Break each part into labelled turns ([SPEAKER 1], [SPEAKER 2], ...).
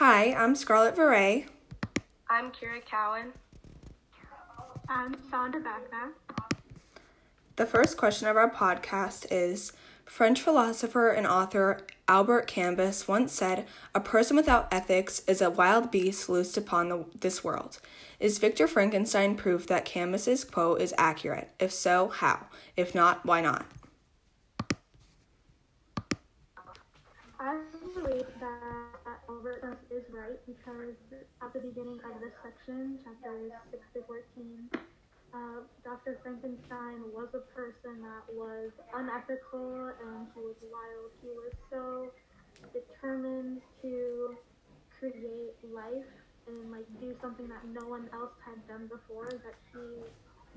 [SPEAKER 1] Hi, I'm Scarlett Veray.
[SPEAKER 2] I'm Kira Cowan.
[SPEAKER 3] I'm Sandra Bagna.
[SPEAKER 1] The first question of our podcast is French philosopher and author Albert Camus once said, A person without ethics is a wild beast loosed upon the, this world. Is Victor Frankenstein proof that Camus's quote is accurate? If so, how? If not, why not?
[SPEAKER 3] I believe because at the beginning of this section, chapters 6 to 14, uh, Dr. Frankenstein was a person that was unethical and he was wild. He was so determined to create life and like do something that no one else had done before that he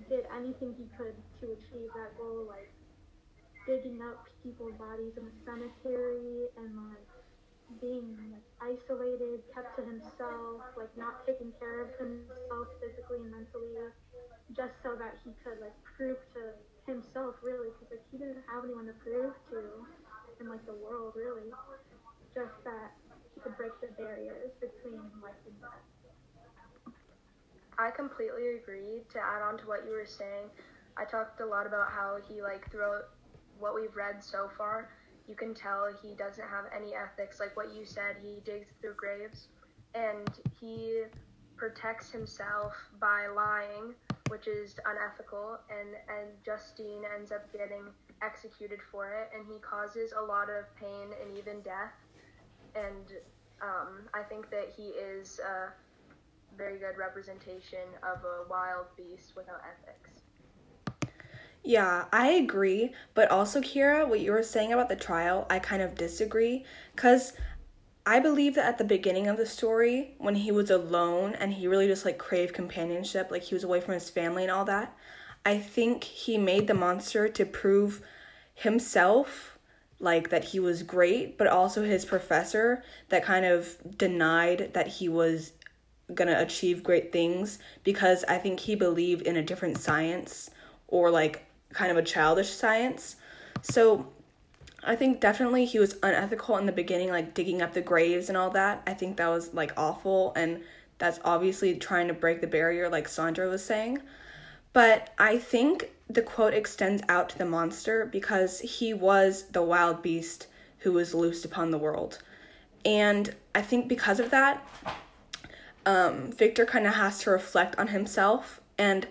[SPEAKER 3] did anything he could to achieve that goal, like digging up people's bodies in a cemetery and like being like isolated, kept to himself, like not taking care of himself physically and mentally, just so that he could like prove to himself really, because like he didn't have anyone to prove to in like the world really, just that he could break the barriers between life and death.
[SPEAKER 2] I completely agree. To add on to what you were saying, I talked a lot about how he like throughout what we've read so far, you can tell he doesn't have any ethics. Like what you said, he digs through graves and he protects himself by lying, which is unethical, and, and Justine ends up getting executed for it, and he causes a lot of pain and even death. And um, I think that he is a very good representation of a wild beast without ethics.
[SPEAKER 1] Yeah, I agree. But also, Kira, what you were saying about the trial, I kind of disagree. Because I believe that at the beginning of the story, when he was alone and he really just like craved companionship, like he was away from his family and all that, I think he made the monster to prove himself like that he was great, but also his professor that kind of denied that he was gonna achieve great things because I think he believed in a different science or like kind of a childish science. So I think definitely he was unethical in the beginning, like digging up the graves and all that. I think that was like awful, and that's obviously trying to break the barrier, like Sandra was saying. But I think the quote extends out to the monster because he was the wild beast who was loosed upon the world. And I think because of that, um, Victor kind of has to reflect on himself. And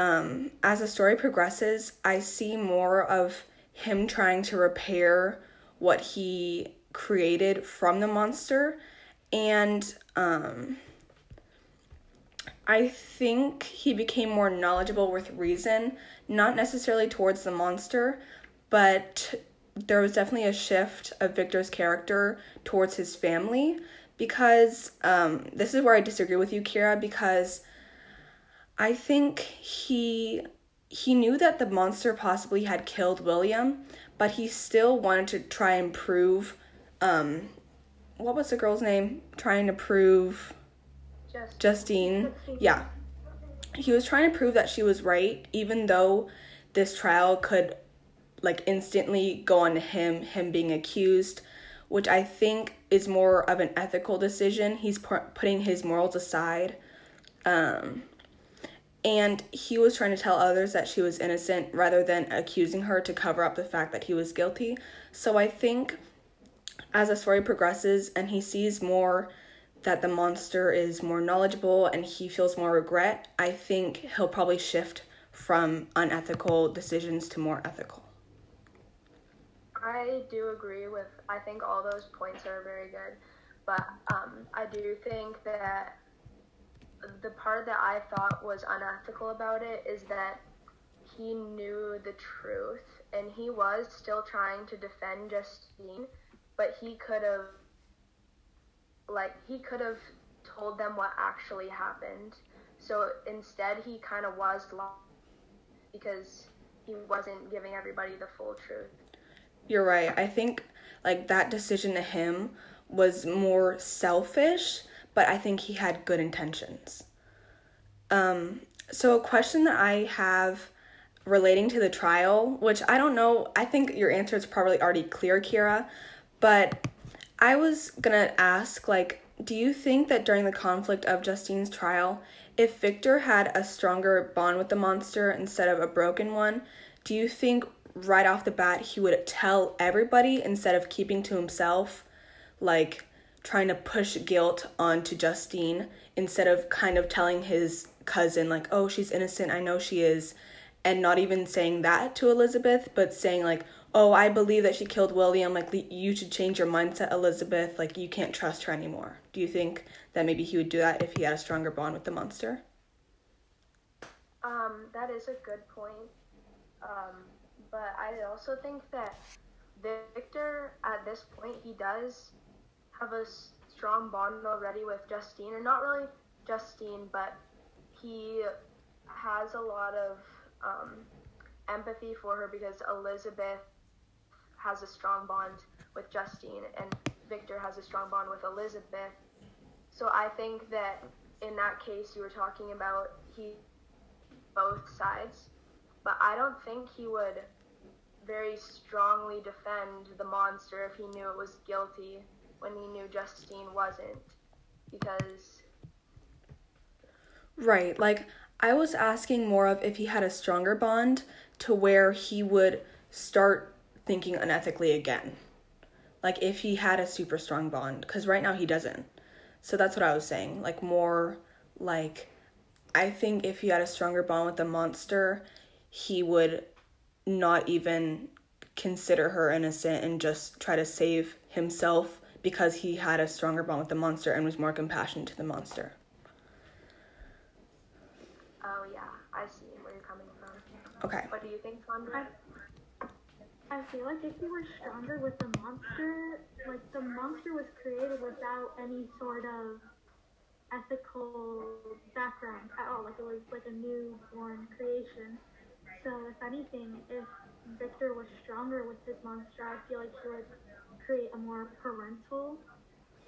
[SPEAKER 1] um, as the story progresses, I see more of him trying to repair what he created from the monster. And um I think he became more knowledgeable with reason, not necessarily towards the monster, but there was definitely a shift of Victor's character towards his family because um, this is where I disagree with you, Kira, because I think he he knew that the monster possibly had killed William, but he still wanted to try and prove um what was the girl's name? Trying to prove
[SPEAKER 2] Just
[SPEAKER 1] Justine. Yeah. He was trying to prove that she was right, even though this trial could like instantly go on to him, him being accused, which I think is more of an ethical decision. He's pu- putting his morals aside. Um, and he was trying to tell others that she was innocent rather than accusing her to cover up the fact that he was guilty. So I think as the story progresses and he sees more that the monster is more knowledgeable and he feels more regret, I think he'll probably shift from unethical decisions to more ethical.
[SPEAKER 2] I do agree with. I think all those points are very good, but um, I do think that the part that I thought was unethical about it is that he knew the truth and he was still trying to defend Justine, but he could have like he could have told them what actually happened. So instead he kind of was lost because he wasn't giving everybody the full truth.
[SPEAKER 1] You're right. I think like that decision to him was more selfish, but I think he had good intentions. Um, so a question that I have relating to the trial, which I don't know, I think your answer is probably already clear, Kira, but I was gonna ask, like, do you think that during the conflict of Justine's trial, if Victor had a stronger bond with the monster instead of a broken one, do you think right off the bat he would tell everybody instead of keeping to himself? Like trying to push guilt onto Justine instead of kind of telling his cousin, like, oh, she's innocent, I know she is, and not even saying that to Elizabeth, but saying, like, oh, I believe that she killed William. Like, you should change your mindset, Elizabeth. Like, you can't trust her anymore. Do you think that maybe he would do that if he had a stronger bond with the monster?
[SPEAKER 2] Um, that is a good point. Um, but I also think that Victor, at this point, he does have a strong bond already with Justine, or not really Justine, but he has a lot of um, empathy for her because Elizabeth has a strong bond with Justine and Victor has a strong bond with Elizabeth. So I think that in that case you were talking about he both sides, but I don't think he would very strongly defend the monster if he knew it was guilty when he knew Justine wasn't because
[SPEAKER 1] Right, like I was asking more of if he had a stronger bond to where he would start thinking unethically again. Like if he had a super strong bond, because right now he doesn't. So that's what I was saying. Like more like I think if he had a stronger bond with the monster, he would not even consider her innocent and just try to save himself because he had a stronger bond with the monster and was more compassionate to the monster.
[SPEAKER 2] Oh yeah, I see where you're coming from.
[SPEAKER 1] Okay.
[SPEAKER 2] What do you think, Sandra?
[SPEAKER 3] I feel like if you were stronger with the monster, like the monster was created without any sort of ethical background at all. Like it was like a newborn creation. So if anything, if Victor was stronger with his monster, I feel like he would create a more parental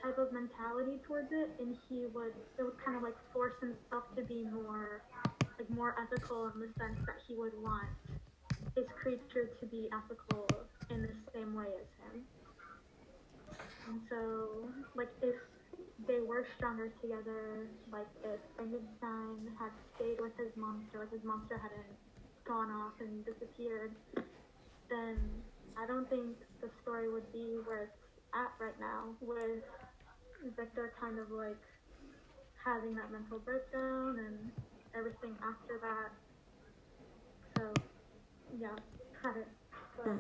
[SPEAKER 3] type of mentality towards it, and he would it would kind of like force himself to be more like more ethical in the sense that he would want his creature to be ethical in the same way as him. And so, like, if they were stronger together, like if Frankenstein had stayed with his monster, like his monster hadn't gone off and disappeared, then I don't think the story would be where it's at right now, with Victor kind of like having that mental breakdown and everything after that. So yeah. But,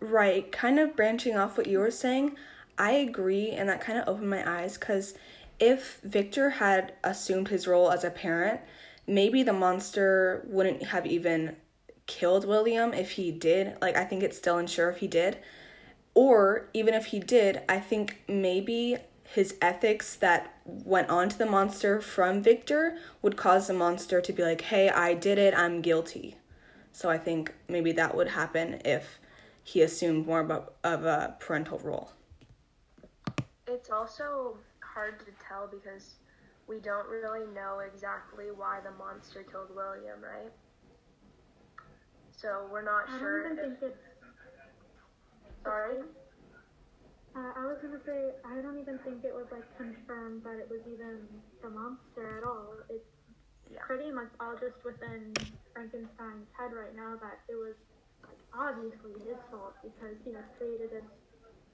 [SPEAKER 1] Right, kind of branching off what you were saying, I agree, and that kind of opened my eyes because if Victor had assumed his role as a parent, maybe the monster wouldn't have even killed William if he did. Like, I think it's still unsure if he did. Or even if he did, I think maybe his ethics that went on to the monster from Victor would cause the monster to be like, hey, I did it, I'm guilty. So I think maybe that would happen if he assumed more of a parental role.
[SPEAKER 2] It's also hard to tell because we don't really know exactly why the monster killed William, right? So we're not
[SPEAKER 3] I
[SPEAKER 2] sure
[SPEAKER 3] don't even
[SPEAKER 2] if.
[SPEAKER 3] think it's.
[SPEAKER 2] Sorry?
[SPEAKER 3] Uh, I was gonna say I don't even think it was like confirmed that it was even the monster at all. It's
[SPEAKER 2] Yeah.
[SPEAKER 3] pretty much all just within Frankenstein's head right now that it was like obviously his fault because he has created this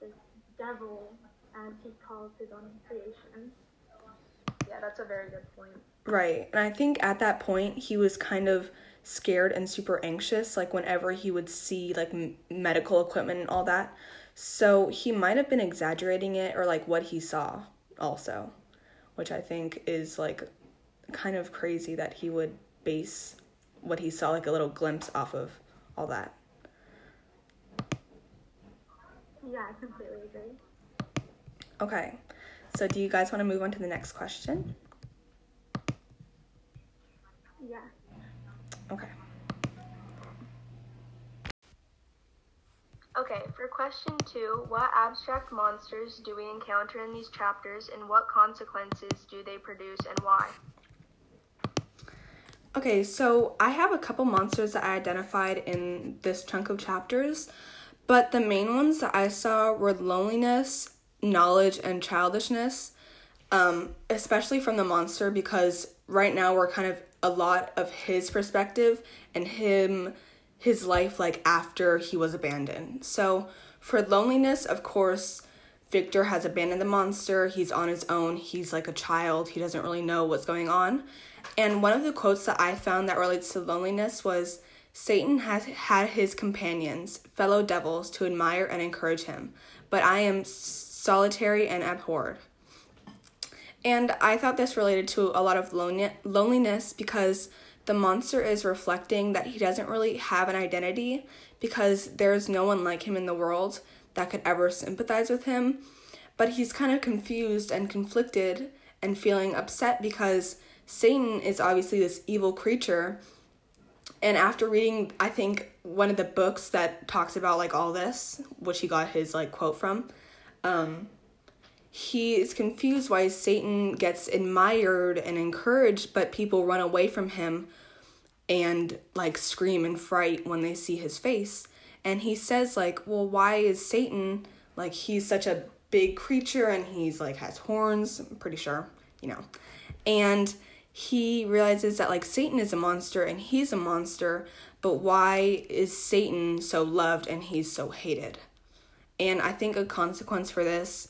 [SPEAKER 3] this devil as he calls his own creation.
[SPEAKER 2] Yeah, that's a very good point.
[SPEAKER 1] Right. And I think at that point he was kind of scared and super anxious like whenever he would see like m- medical equipment and all that. So he might have been exaggerating it or like what he saw also, which I think is like kind of crazy that he would base what he saw like a little glimpse off of all that.
[SPEAKER 3] Yeah, I completely agree.
[SPEAKER 1] Okay. So do you guys want to move on to the next question?
[SPEAKER 3] Yeah.
[SPEAKER 1] Okay.
[SPEAKER 2] Okay, for question two, what abstract monsters do we encounter in these chapters and what consequences do they produce and why?
[SPEAKER 1] Okay, so I have a couple monsters that I identified in this chunk of chapters, but the main ones that I saw were loneliness, knowledge, and childishness. um, especially from the monster, because right now we're kind of a lot of his perspective and him, his life like after he was abandoned. So for loneliness, of course, Victor has abandoned the monster. He's on his own. He's like a child. He doesn't really know what's going on. And one of the quotes that I found that relates to loneliness was Satan has had his companions, fellow devils, to admire and encourage him, but I am solitary and abhorred. And I thought this related to a lot of loneliness because the monster is reflecting that he doesn't really have an identity because there's no one like him in the world that could ever sympathize with him. But he's kind of confused and conflicted and feeling upset because Satan is obviously this evil creature. And after reading, I think, one of the books that talks about like all this, which he got his like quote from, um, he is confused why Satan gets admired and encouraged, but people run away from him and like scream in fright when they see his face. And he says, like, well, why is Satan like he's such a big creature and he's like has horns, I'm pretty sure, you know. And he realizes that like Satan is a monster and he's a monster, but why is Satan so loved and he's so hated? And I think a consequence for this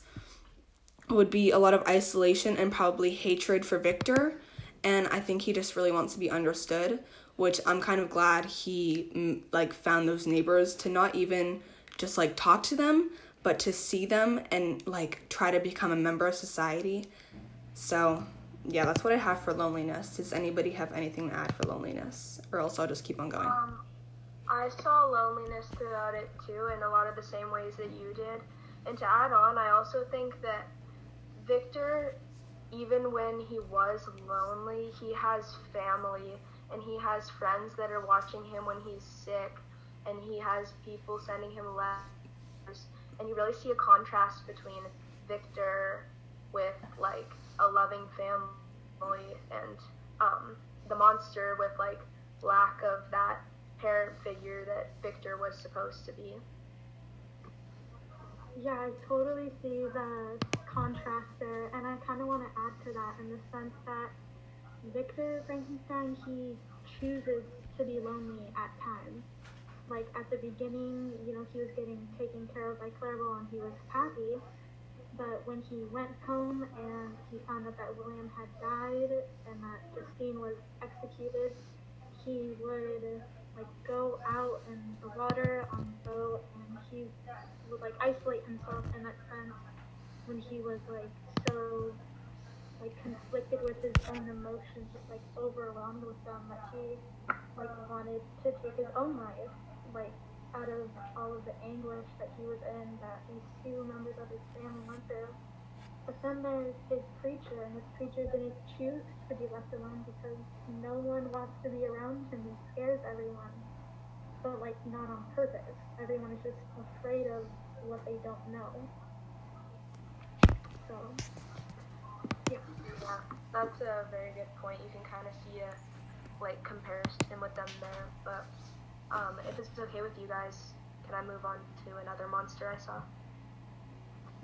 [SPEAKER 1] would be a lot of isolation and probably hatred for Victor. And I think he just really wants to be understood, which I'm kind of glad he mm, like found those neighbors to not even just like talk to them, but to see them and like try to become a member of society. So, yeah, that's what I have for loneliness. Does anybody have anything to add for loneliness? Or else I'll just keep on going.
[SPEAKER 2] Um, I saw loneliness throughout it too, in a lot of the same ways that you did. And to add on, I also think that Victor, even when he was lonely, he has family and he has friends that are watching him when he's sick, and he has people sending him letters. And you really see a contrast between Victor with like a loving family and um, the monster with like lack of that parent figure that Victor was supposed to be.
[SPEAKER 3] Yeah, I totally see the contrast there, and I kind of want to add to that in the sense that Victor Frankenstein, he chooses to be lonely at times. Like at the beginning, you know, he was getting taken care of by Clerval and he was happy. But when he went home and he found out that William had died and that Justine was executed, he would like go out in the water on the boat and he would like isolate himself in that sense when he was like so like conflicted with his own emotions, just like overwhelmed with them that he like wanted to take his own life, like out of all of the anguish that he was in that these two members of his family went through. But then there's his preacher, and his preacher didn't choose to be left alone because no one wants to be around him. He scares everyone, but like not on purpose. Everyone is just afraid of what they don't know. So,
[SPEAKER 2] yeah. Yeah, that's a very good point. You can kind of see a like comparison with them there. But um, if it's okay with you guys, can I move on to another monster I saw?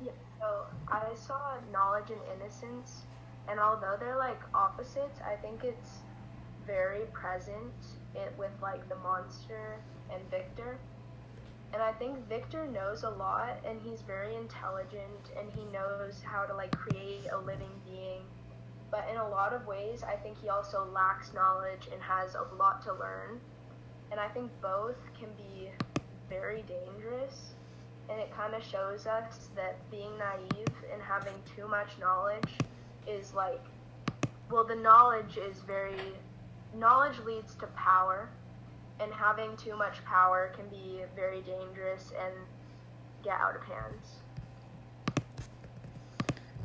[SPEAKER 3] Yeah.
[SPEAKER 2] So I saw knowledge and innocence, and although they're like opposites, I think it's very present it, with like the monster and Victor. And I think Victor knows a lot and he's very intelligent and he knows how to like create a living being. But in a lot of ways, I think he also lacks knowledge and has a lot to learn. And I think both can be very dangerous. And it kind of shows us that being naive and having too much knowledge is like, well, the knowledge is very, knowledge leads to power and having too much power can be very dangerous and get out of hands.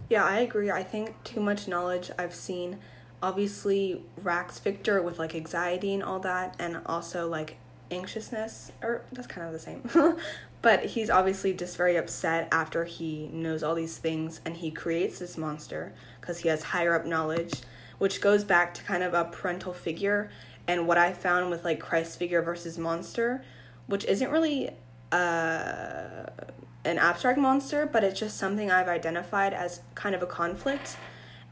[SPEAKER 1] Yeah, I agree. I think too much knowledge I've seen obviously racks Victor with like anxiety and all that, and also like anxiousness, or that's kind of the same. but he's obviously just very upset after he knows all these things and he creates this monster because he has higher up knowledge, which goes back to kind of a parental figure and what I found with like Christ figure versus monster, which isn't really uh, an abstract monster, but it's just something I've identified as kind of a conflict.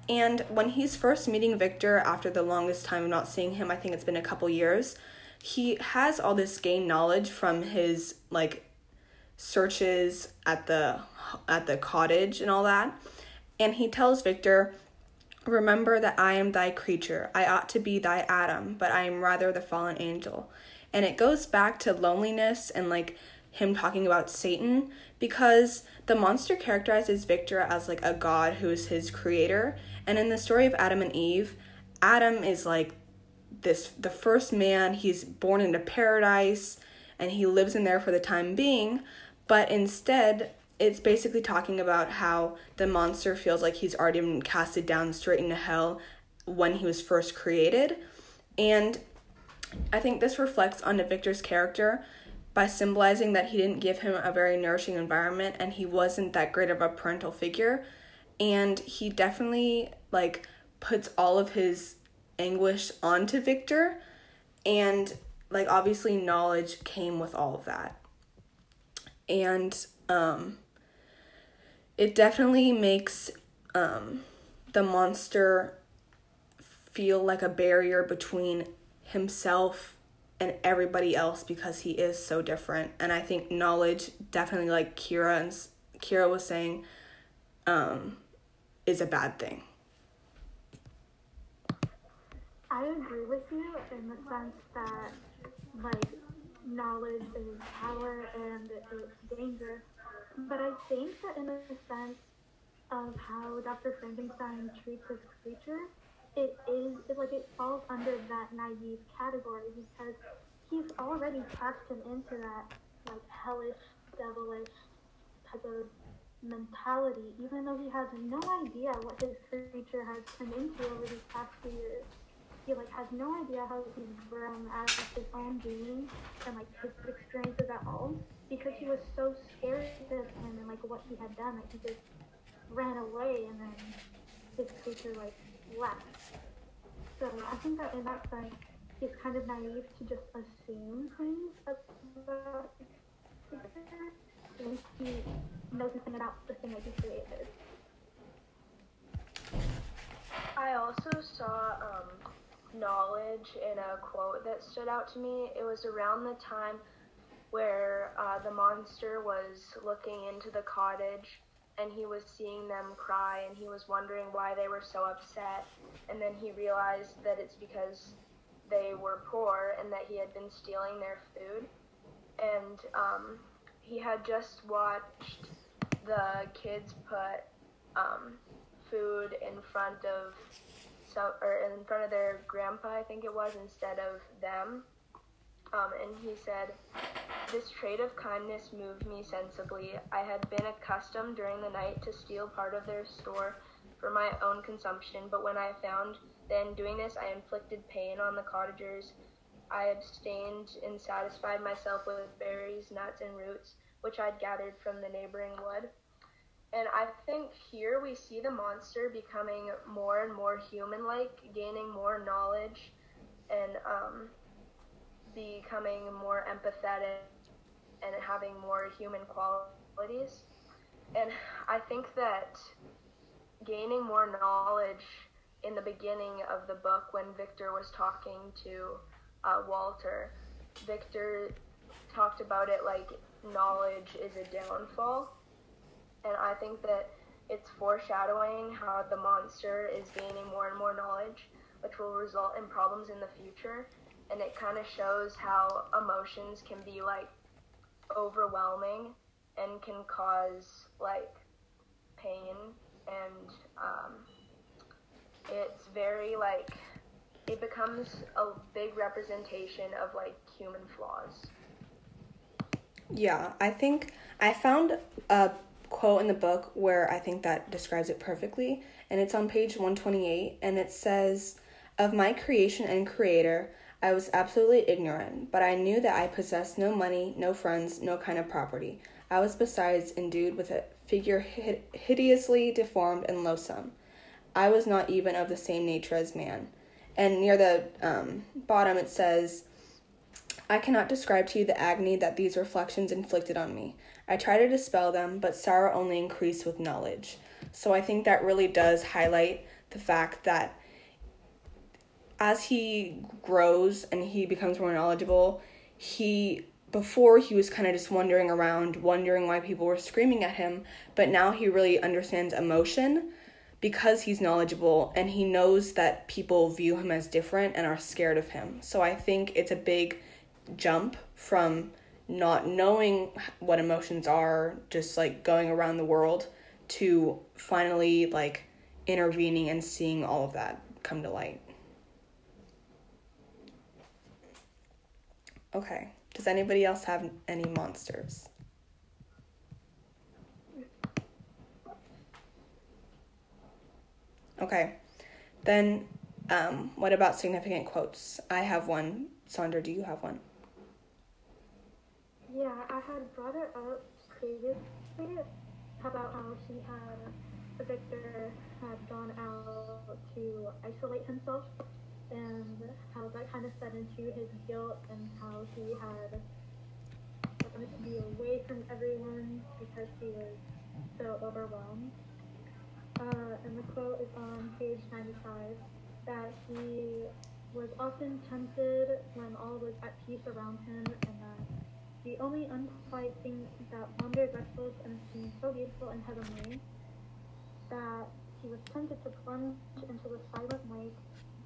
[SPEAKER 1] And when he's first meeting Victor after the longest time of not seeing him, I think it's been a couple years, he has all this gained knowledge from his like searches at the at the cottage and all that. And he tells Victor, "Remember that I am thy creature. I ought to be thy Adam, but I am rather the fallen angel." And it goes back to loneliness and like him talking about Satan because the monster characterizes Victor as like a god who is his creator. And in the story of Adam and Eve, Adam is like this the first man, he's born into paradise and he lives in there for the time being, but instead it's basically talking about how the monster feels like he's already been casted down straight into hell when he was first created. And I think this reflects on Victor's character by symbolizing that he didn't give him a very nourishing environment and he wasn't that great of a parental figure. And he definitely like puts all of his anguish onto Victor. And like obviously knowledge came with all of that. And um it definitely makes um the monster feel like a barrier between himself and everybody else because he is so different. And I think knowledge definitely like Kira and Kira was saying um is a bad thing.
[SPEAKER 3] I agree with you in the sense that like knowledge is power and it's dangerous. But I think that in the sense of how Dr. Frankenstein treats his creature, it is it, like it falls under that naive category because he's already cast him into that like hellish, devilish type of mentality, even though he has no idea what his creature has turned into over these past few years. He like has no idea how he's grown as his own being and like his experiences at all because he was so scared of him and like what he had done that he just ran away and then his creature like left. So I think that in that sense, he's kind of naive to just assume things about since he knows nothing about the thing that he created.
[SPEAKER 2] I also saw um, knowledge in a quote that stood out to me. It was around the time where uh, the monster was looking into the cottage and he was seeing them cry and he was wondering why they were so upset. And then he realized that it's because they were poor and that he had been stealing their food. And um, he had just watched the kids put um, food in front of some or in front of their grandpa I think it was instead of them. Um, and he said, This trait of kindness moved me sensibly. I had been accustomed during the night to steal part of their store for my own consumption, but when I found that in doing this I inflicted pain on the cottagers, I abstained and satisfied myself with berries, nuts, and roots which I'd gathered from the neighboring wood. And I think here we see the monster becoming more and more human like, gaining more knowledge and um, becoming more empathetic and having more human qualities. And I think that gaining more knowledge in the beginning of the book when Victor was talking to uh, Walter, Victor talked about it like knowledge is a downfall. And I think that it's foreshadowing how the monster is gaining more and more knowledge, which will result in problems in the future and it kind of shows how emotions can be like overwhelming and can cause like pain. And um, it's very like it becomes a big representation of like human flaws.
[SPEAKER 1] Yeah i think i found a quote in the book where i think that describes it perfectly and it's on page 128 and it says of my creation and creator I was absolutely ignorant, but I knew that I possessed no money, no friends, no kind of property. I was besides endued with a figure hideously deformed and loathsome. I was not even of the same nature as man. And near the um, bottom it says, I cannot describe to you the agony that these reflections inflicted on me. I try to dispel them, but sorrow only increased with knowledge. So I think that really does highlight the fact that as he grows and he becomes more knowledgeable, he before he was kind of just wandering around, wondering why people were screaming at him, but now he really understands emotion because he's knowledgeable and he knows that people view him as different and are scared of him. So I think it's a big jump from not knowing what emotions are, just like going around the world, to finally like intervening and seeing all of that come to light. Okay. Does anybody else have any monsters? Okay. Then, um, what about significant quotes? I have one. Sandra, do you have one?
[SPEAKER 3] Yeah, I had brought it up previously How about how he had Victor had gone out to isolate himself and how that kind of fed into his guilt and how he had wanted to be away from everyone because he was so overwhelmed. Uh, and the quote is on page 95 that he was often tempted when all was at peace around him and that the only unquiet thing that wandered restless and seemed so beautiful and heavenly that he was tempted to plunge into the silent night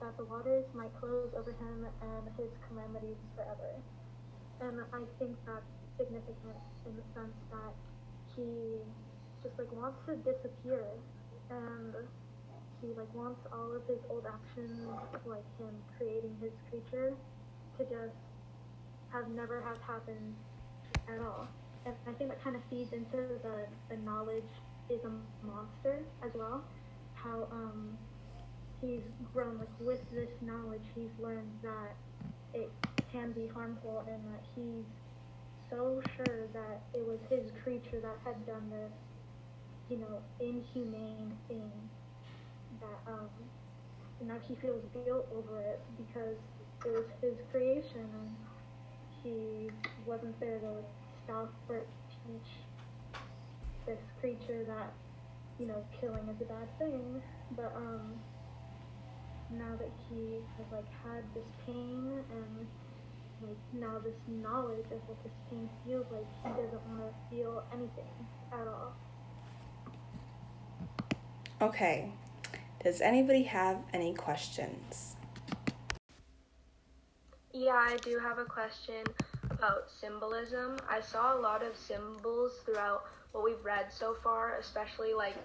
[SPEAKER 3] that the waters might close over him and his calamities forever. And I think that's significant in the sense that he just like wants to disappear and he like wants all of his old actions, like him creating his creature, to just have never have happened at all. And I think that kind of feeds into the, the knowledge is a monster as well. How um he's grown like with this knowledge he's learned that it can be harmful and that he's so sure that it was his creature that had done this, you know, inhumane thing that um now he feels guilt over it because it was his creation and he wasn't there to stop or teach this creature that, you know, killing is a bad thing. But um now that he has like had this pain and like now this knowledge of what this pain feels like, he doesn't want to feel anything at all.
[SPEAKER 1] Okay. Does anybody have any questions?
[SPEAKER 2] Yeah, I do have a question about symbolism. I saw a lot of symbols throughout what we've read so far, especially like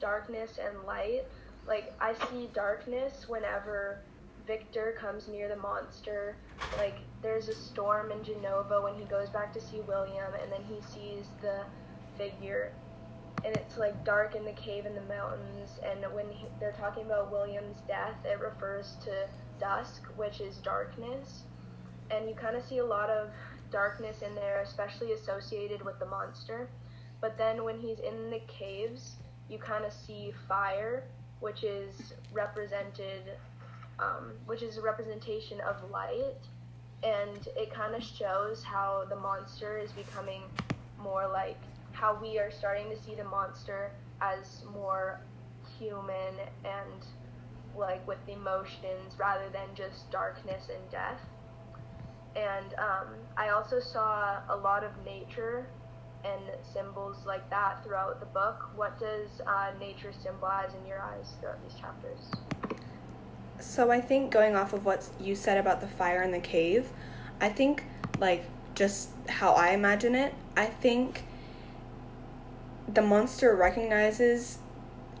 [SPEAKER 2] darkness and light. Like, I see darkness whenever Victor comes near the monster. Like, there's a storm in Geneva when he goes back to see William, and then he sees the figure and it's like dark in the cave in the mountains. And when he, they're talking about William's death, it refers to dusk, which is darkness. And you kind of see a lot of darkness in there, especially associated with the monster. But then when he's in the caves, you kind of see fire, which is represented, um, which is a representation of light. And it kind of shows how the monster is becoming more like how we are starting to see the monster as more human and like with emotions rather than just darkness and death. And um, I also saw a lot of nature and symbols like that throughout the book. What does uh, nature symbolize in your eyes throughout these chapters?
[SPEAKER 1] So I think going off of what you said about the fire in the cave, I think like just how I imagine it, I think the monster recognizes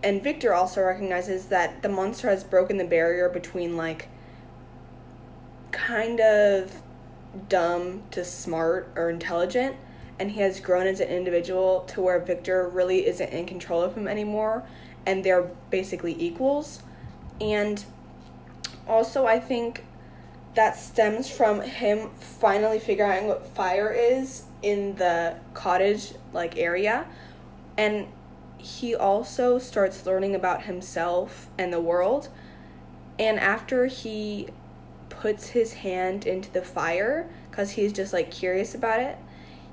[SPEAKER 1] and Victor also recognizes that the monster has broken the barrier between like kind of dumb to smart or intelligent and he has grown as an individual to where Victor really isn't in control of him anymore and they're basically equals and also I think that stems from him finally figuring out what fire is in the cottage like area and he also starts learning about himself and the world. And after he puts his hand into the fire, because he's just like curious about it,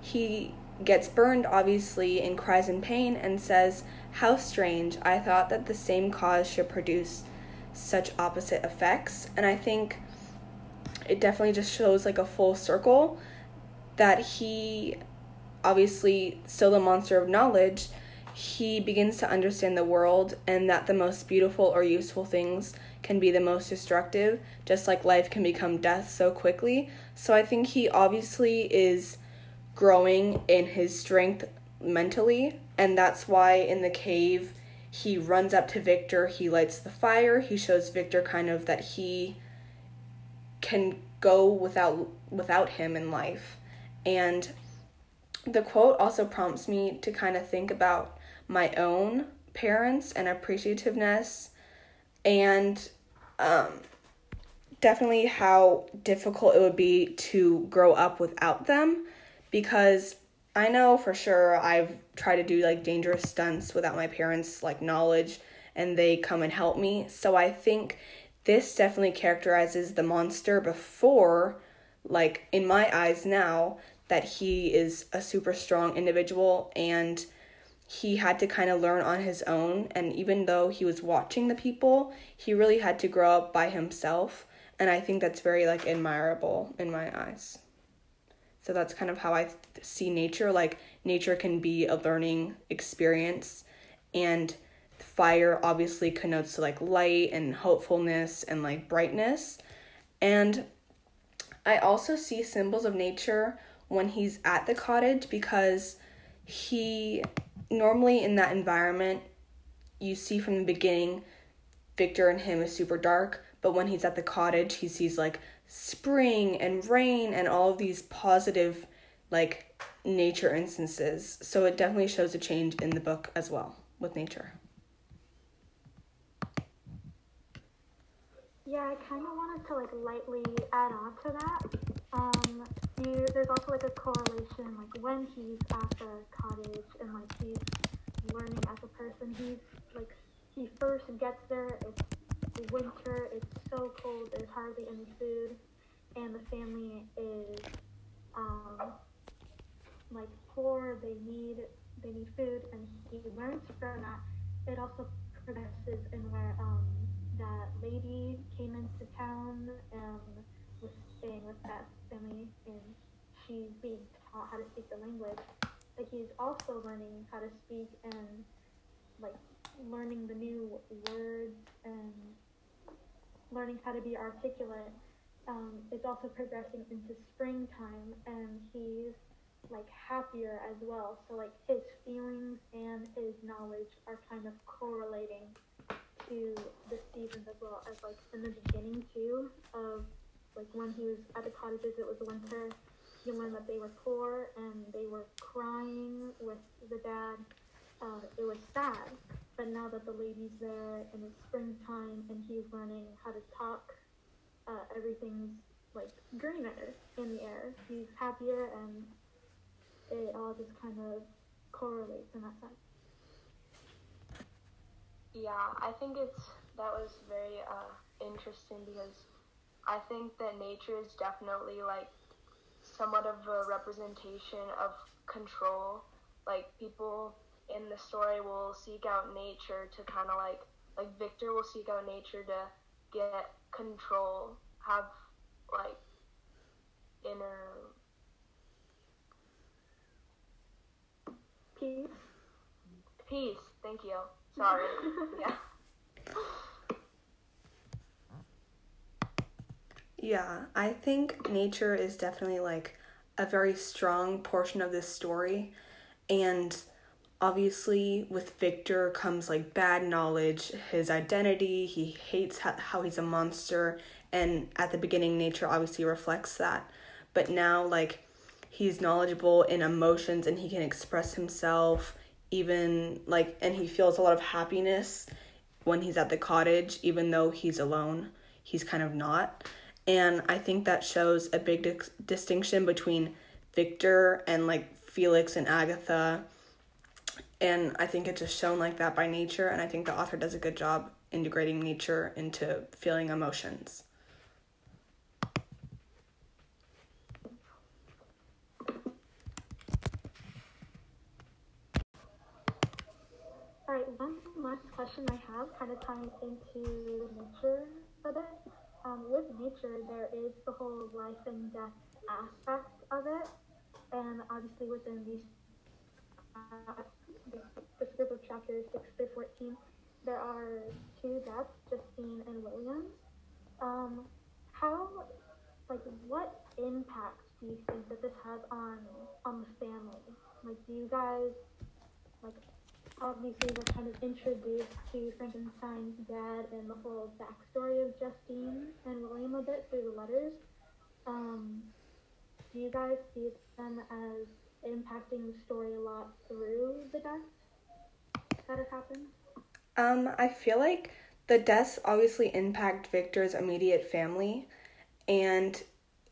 [SPEAKER 1] he gets burned, obviously, and cries in pain and says How strange. I thought that the same cause should produce such opposite effects. And I think it definitely just shows like a full circle that he obviously still the monster of knowledge he begins to understand the world and that the most beautiful or useful things can be the most destructive just like life can become death so quickly so i think he obviously is growing in his strength mentally and that's why in the cave he runs up to victor he lights the fire he shows victor kind of that he can go without without him in life. And the quote also prompts me to kind of think about my own parents and appreciativeness and um, definitely how difficult it would be to grow up without them because I know for sure I've tried to do like dangerous stunts without my parents like knowledge and they come and help me. So I think this definitely characterizes the monster before like in my eyes now that he is a super strong individual and he had to kind of learn on his own. And even though he was watching the people he really had to grow up by himself. And i think that's very like admirable in my eyes so that's kind of how i see nature like nature can be a learning experience and fire obviously connotes to like light and hopefulness and like brightness. And i also see symbols of nature when he's at the cottage because he normally in that environment you see from the beginning Victor and him is super dark, but when he's at the cottage, he sees like spring and rain and all of these positive like nature instances. So it definitely shows a change in the book as well with nature.
[SPEAKER 3] Yeah, I kind of wanted to like lightly add on to that. Um, you, there's also like a correlation, like when he's at the cottage and like he's learning as a person. He's like he first gets there. It's winter. It's so cold. There's hardly any food, and the family is um, like poor. They need they need food, and he learns from that. It also progresses in where um, that lady came into town and was staying with that family and she's being taught how to speak the language. But he's also learning how to speak and like learning the new words and learning how to be articulate. Um, it's also progressing into springtime and he's like happier as well. So like his feelings and his knowledge are kind of correlating to the seasons as well as like in the beginning too of like when he was at the cottages it was winter he learned that they were poor and they were crying with the dad uh, it was sad but now that the lady's there and it's springtime and he's learning how to talk uh, everything's like greener in the air he's happier and it all just kind of correlates in that sense
[SPEAKER 2] yeah, I think it's that was very uh, interesting because I think that nature is definitely like somewhat of a representation of control. Like people in the story will seek out nature to kind of like like Victor will seek out nature to get control, have like inner
[SPEAKER 3] peace
[SPEAKER 2] peace. Thank you. Sorry. yeah.
[SPEAKER 1] Yeah, I think nature is definitely like a very strong portion of this story. And obviously, with Victor comes like bad knowledge, his identity, he hates how he's a monster. And at the beginning, nature obviously reflects that. But now, like, he's knowledgeable in emotions and he can express himself even like and he feels a lot of happiness when he's at the cottage even though he's alone he's kind of not and i think that shows a big di- distinction between victor and like felix and agatha and i think it's just shown like that by nature and i think the author does a good job integrating nature into feeling emotions
[SPEAKER 3] All right, one last question I have kind of tying into nature of it. Um, with nature, there is the whole life and death aspect of it, and obviously within these uh, this group of chapters six through fourteen, there are two deaths, Justine and Williams. Um, how, like, what impact do you think that this has on on the family? Like, do you guys like obviously we're kind of introduced to Frankenstein's dad and the whole backstory of Justine and William a bit through the letters. Um, do you guys see them as impacting the story a lot through the deaths that have happened?
[SPEAKER 1] Um, I feel like the deaths obviously impact Victor's immediate family, and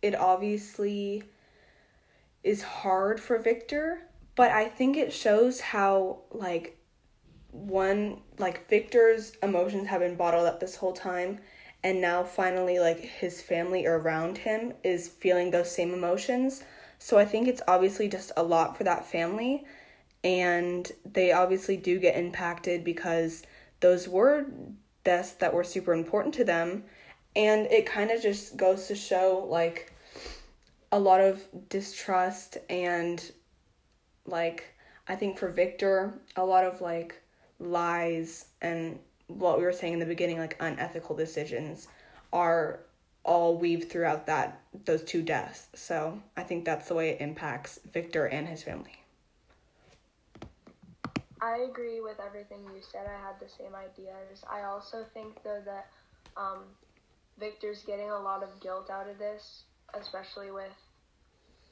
[SPEAKER 1] it obviously is hard for Victor, but I think it shows how, like, one, like, Victor's emotions have been bottled up this whole time, and now finally, like, his family around him is feeling those same emotions. So I think it's obviously just a lot for that family, and they obviously do get impacted because those were deaths that were super important to them and it kind of just goes to show like a lot of distrust and like I think for Victor a lot of like lies and what we were saying in the beginning like unethical decisions are all weave throughout that those two deaths. So, I think that's the way it impacts Victor and his family.
[SPEAKER 2] I agree with everything you said. I had the same ideas. I also think though that um, Victor's getting a lot of guilt out of this, especially with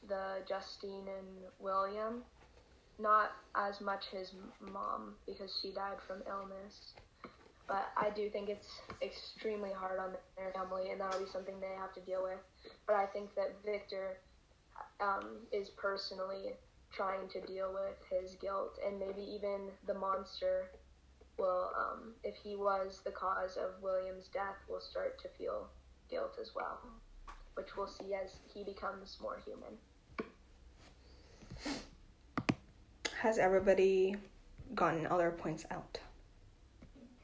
[SPEAKER 2] the Justine and William. Not as much his mom because she died from illness, but I do think it's extremely hard on their family, and that'll be something they have to deal with. But I think that Victor um, is personally trying to deal with his guilt, and maybe even the monster will, um, if he was the cause of William's death, will start to feel guilt as well, which we'll see as he becomes more human.
[SPEAKER 1] Has everybody gotten all their points out?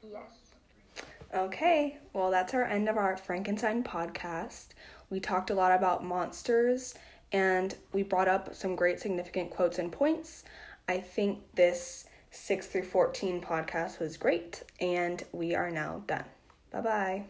[SPEAKER 2] Yes.
[SPEAKER 1] Okay, well, that's our end of our Frankenstein podcast. We talked a lot about monsters and we brought up some great significant quotes and points. I think this 6 through 14 podcast was great, and we are now done. Bye bye.